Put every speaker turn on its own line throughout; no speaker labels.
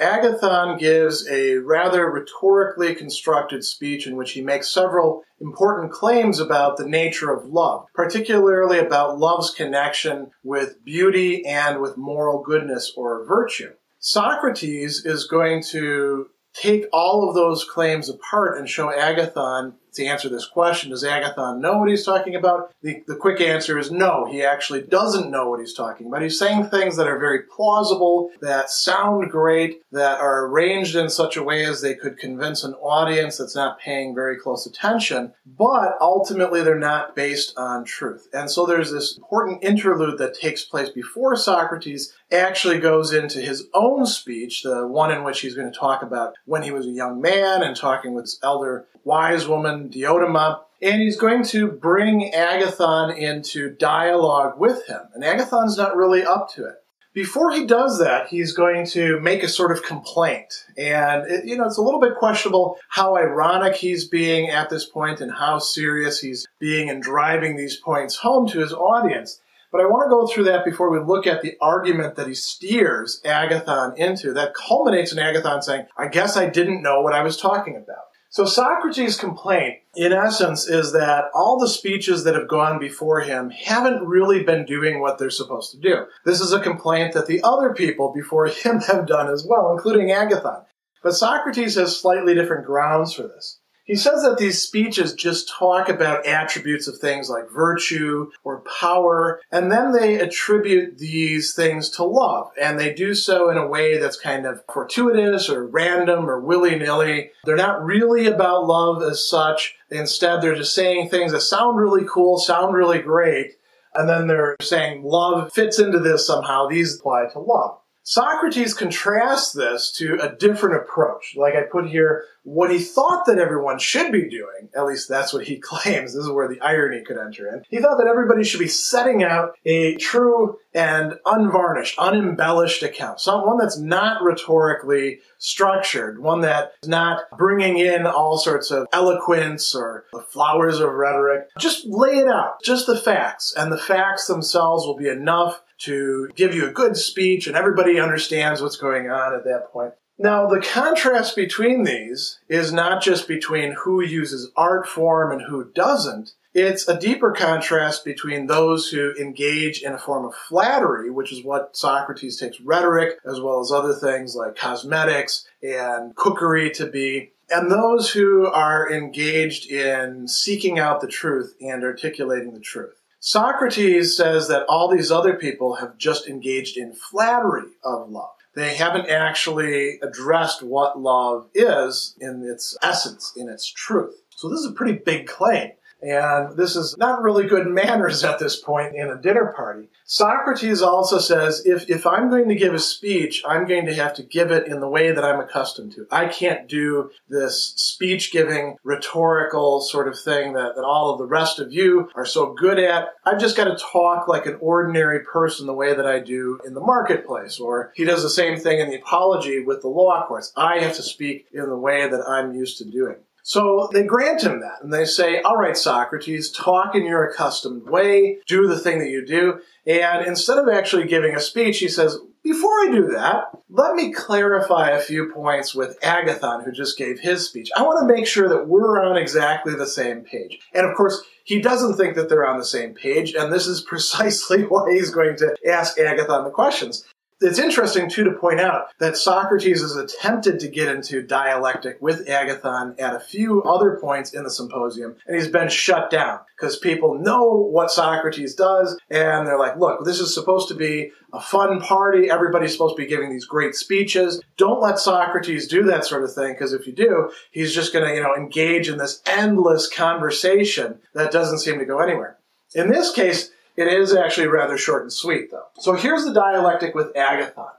Agathon gives a rather rhetorically constructed speech in which he makes several important claims about the nature of love, particularly about love's connection with beauty and with moral goodness or virtue. Socrates is going to take all of those claims apart and show Agathon to answer this question. Does Agathon know what he's talking about? The, the quick answer is no, he actually doesn't know what he's talking about. He's saying things that are very plausible, that sound great, that are arranged in such a way as they could convince an audience that's not paying very close attention, but ultimately they're not based on truth. And so there's this important interlude that takes place before Socrates actually goes into his own speech, the one in which he's going to talk about when he was a young man and talking with his elder wise woman Diotima, and he's going to bring Agathon into dialogue with him. And Agathon's not really up to it. Before he does that, he's going to make a sort of complaint. And, it, you know, it's a little bit questionable how ironic he's being at this point and how serious he's being in driving these points home to his audience. But I want to go through that before we look at the argument that he steers Agathon into. That culminates in Agathon saying, I guess I didn't know what I was talking about. So Socrates' complaint, in essence, is that all the speeches that have gone before him haven't really been doing what they're supposed to do. This is a complaint that the other people before him have done as well, including Agathon. But Socrates has slightly different grounds for this. He says that these speeches just talk about attributes of things like virtue or power, and then they attribute these things to love. And they do so in a way that's kind of fortuitous or random or willy nilly. They're not really about love as such. Instead, they're just saying things that sound really cool, sound really great, and then they're saying love fits into this somehow. These apply to love. Socrates contrasts this to a different approach. Like I put here, what he thought that everyone should be doing, at least that's what he claims, this is where the irony could enter in. He thought that everybody should be setting out a true and unvarnished, unembellished account. Some, one that's not rhetorically structured, one that's not bringing in all sorts of eloquence or the flowers of rhetoric. Just lay it out, just the facts, and the facts themselves will be enough to give you a good speech and everybody understands what's going on at that point. Now, the contrast between these is not just between who uses art form and who doesn't. It's a deeper contrast between those who engage in a form of flattery, which is what Socrates takes rhetoric, as well as other things like cosmetics and cookery to be, and those who are engaged in seeking out the truth and articulating the truth. Socrates says that all these other people have just engaged in flattery of love. They haven't actually addressed what love is in its essence, in its truth. So this is a pretty big claim. And this is not really good manners at this point in a dinner party. Socrates also says if, if I'm going to give a speech, I'm going to have to give it in the way that I'm accustomed to. I can't do this speech giving rhetorical sort of thing that, that all of the rest of you are so good at. I've just got to talk like an ordinary person the way that I do in the marketplace. Or he does the same thing in the apology with the law courts. I have to speak in the way that I'm used to doing. So they grant him that, and they say, All right, Socrates, talk in your accustomed way, do the thing that you do. And instead of actually giving a speech, he says, Before I do that, let me clarify a few points with Agathon, who just gave his speech. I want to make sure that we're on exactly the same page. And of course, he doesn't think that they're on the same page, and this is precisely why he's going to ask Agathon the questions. It's interesting, too, to point out that Socrates has attempted to get into dialectic with Agathon at a few other points in the symposium, and he's been shut down because people know what Socrates does, and they're like, look, this is supposed to be a fun party. Everybody's supposed to be giving these great speeches. Don't let Socrates do that sort of thing, because if you do, he's just going to, you know, engage in this endless conversation that doesn't seem to go anywhere. In this case, it is actually rather short and sweet, though. So here's the dialectic with Agathon.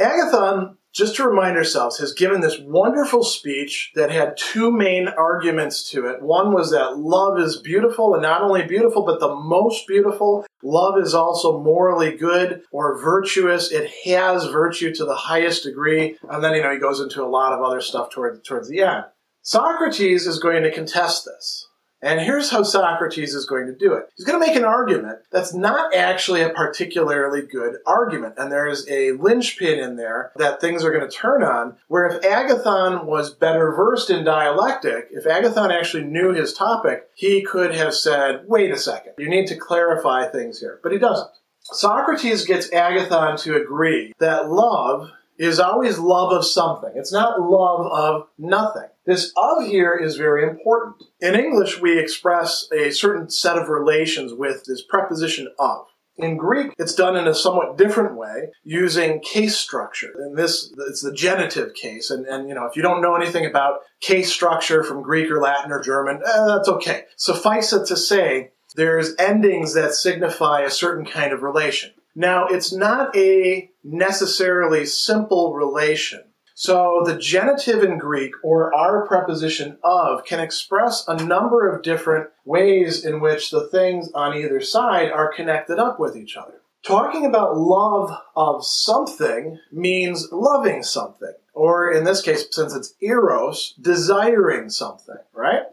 Agathon just to remind ourselves, has given this wonderful speech that had two main arguments to it. One was that love is beautiful, and not only beautiful, but the most beautiful. Love is also morally good or virtuous. It has virtue to the highest degree. And then, you know, he goes into a lot of other stuff toward, towards the end. Socrates is going to contest this. And here's how Socrates is going to do it. He's going to make an argument that's not actually a particularly good argument. And there's a linchpin in there that things are going to turn on, where if Agathon was better versed in dialectic, if Agathon actually knew his topic, he could have said, wait a second, you need to clarify things here. But he doesn't. Socrates gets Agathon to agree that love is always love of something. It's not love of nothing. This of here is very important. In English, we express a certain set of relations with this preposition of. In Greek, it's done in a somewhat different way using case structure. And this, it's the genitive case. And, and, you know, if you don't know anything about case structure from Greek or Latin or German, eh, that's okay. Suffice it to say, there's endings that signify a certain kind of relation. Now, it's not a necessarily simple relation. So the genitive in Greek, or our preposition of, can express a number of different ways in which the things on either side are connected up with each other. Talking about love of something means loving something, or in this case, since it's eros, desiring something, right?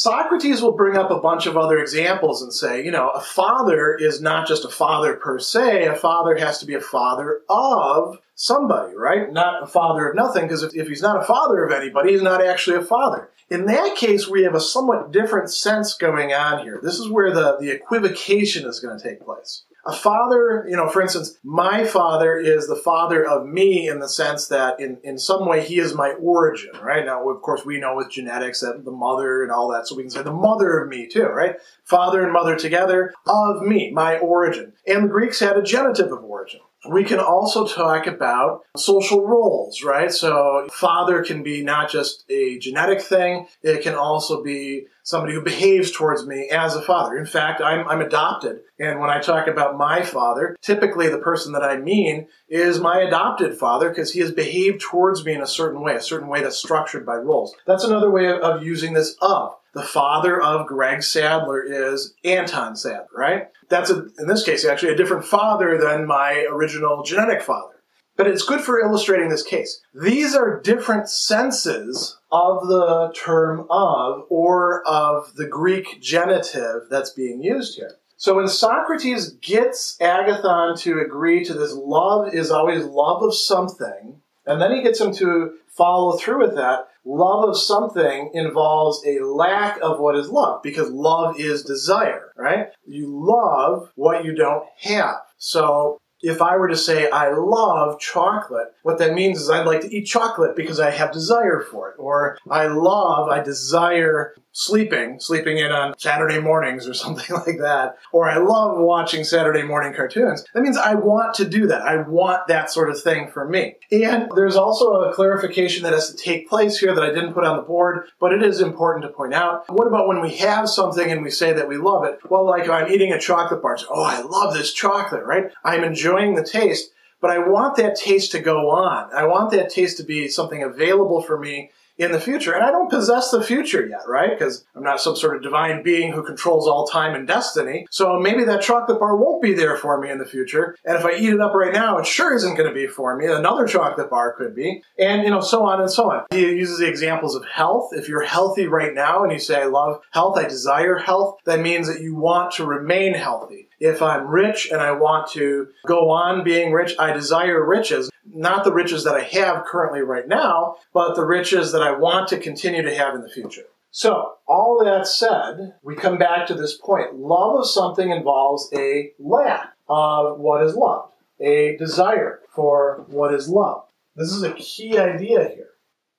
Socrates will bring up a bunch of other examples and say, you know, a father is not just a father per se, a father has to be a father of somebody, right? Not a father of nothing, because if, if he's not a father of anybody, he's not actually a father. In that case, we have a somewhat different sense going on here. This is where the, the equivocation is going to take place a father, you know, for instance, my father is the father of me in the sense that in, in some way he is my origin, right? Now, of course, we know with genetics that the mother and all that, so we can say the mother of me too, right? Father and mother together of me, my origin. And the Greeks had a genitive of origin. We can also talk about social roles, right? So, father can be not just a genetic thing, it can also be somebody who behaves towards me as a father. In fact, I'm, I'm adopted. And when I talk about my father, typically the person that I mean is my adopted father because he has behaved towards me in a certain way, a certain way that's structured by roles. That's another way of, of using this of. The father of Greg Sadler is Anton Sadler, right? That's, a, in this case, actually a different father than my original genetic father but it's good for illustrating this case. These are different senses of the term of or of the Greek genitive that's being used here. So when Socrates gets Agathon to agree to this love is always love of something, and then he gets him to follow through with that, love of something involves a lack of what is love because love is desire, right? You love what you don't have. So if I were to say I love chocolate, what that means is I'd like to eat chocolate because I have desire for it. Or I love, I desire sleeping, sleeping in on Saturday mornings or something like that. Or I love watching Saturday morning cartoons. That means I want to do that. I want that sort of thing for me. And there's also a clarification that has to take place here that I didn't put on the board, but it is important to point out. What about when we have something and we say that we love it? Well, like I'm eating a chocolate bar. Oh, I love this chocolate, right? I'm enjoying the taste but I want that taste to go on. I want that taste to be something available for me in the future. And I don't possess the future yet, right? Because I'm not some sort of divine being who controls all time and destiny. So maybe that chocolate bar won't be there for me in the future. And if I eat it up right now, it sure isn't going to be for me. Another chocolate bar could be. And, you know, so on and so on. He uses the examples of health. If you're healthy right now and you say, I love health, I desire health, that means that you want to remain healthy. If I'm rich and I want to go on being rich, I desire riches not the riches that I have currently right now, but the riches that I want to continue to have in the future. So, all that said, we come back to this point. Love of something involves a lack of what is loved, a desire for what is loved. This is a key idea here.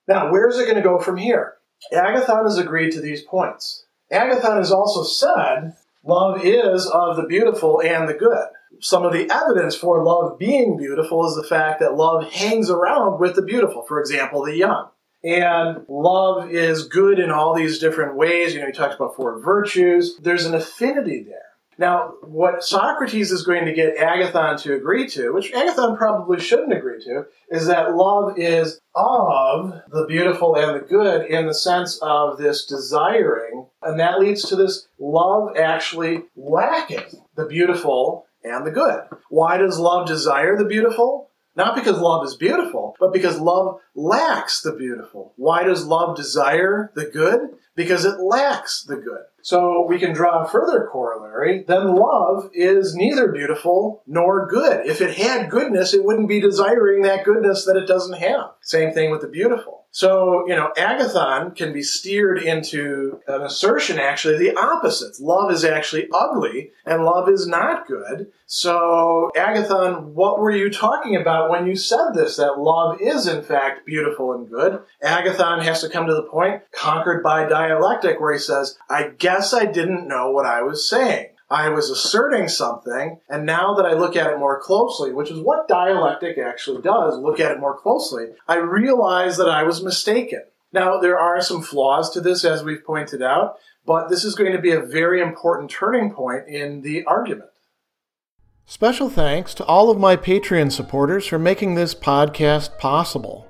Now, where is it going to go from here? Agathon has agreed to these points. Agathon has also said love is of the beautiful and the good some of the evidence for love being beautiful is the fact that love hangs around with the beautiful, for example, the young. And love is good in all these different ways. You know, he talks about four virtues. There's an affinity there. Now, what Socrates is going to get Agathon to agree to, which Agathon probably shouldn't agree to, is that love is of the beautiful and the good in the sense of this desiring, and that leads to this love actually lacking the beautiful and the good. Why does love desire the beautiful? Not because love is beautiful, but because love lacks the beautiful. Why does love desire the good? Because it lacks the good. So we can draw a further corollary. Then love is neither beautiful nor good. If it had goodness, it wouldn't be desiring that goodness that it doesn't have. Same thing with the beautiful. So, you know, Agathon can be steered into an assertion actually the opposite. Love is actually ugly and love is not good. So, Agathon, what were you talking about when you said this, that love is in fact beautiful and good? Agathon has to come to the point, conquered by dialectic, where he says, I guess I didn't know what I was saying. I was asserting something, and now that I look at it more closely, which is what dialectic actually does, look at it more closely, I realize that I was mistaken. Now, there are some flaws to this, as we've pointed out, but this is going to be a very important turning point in the argument. Special thanks to all of my Patreon supporters for making this podcast possible.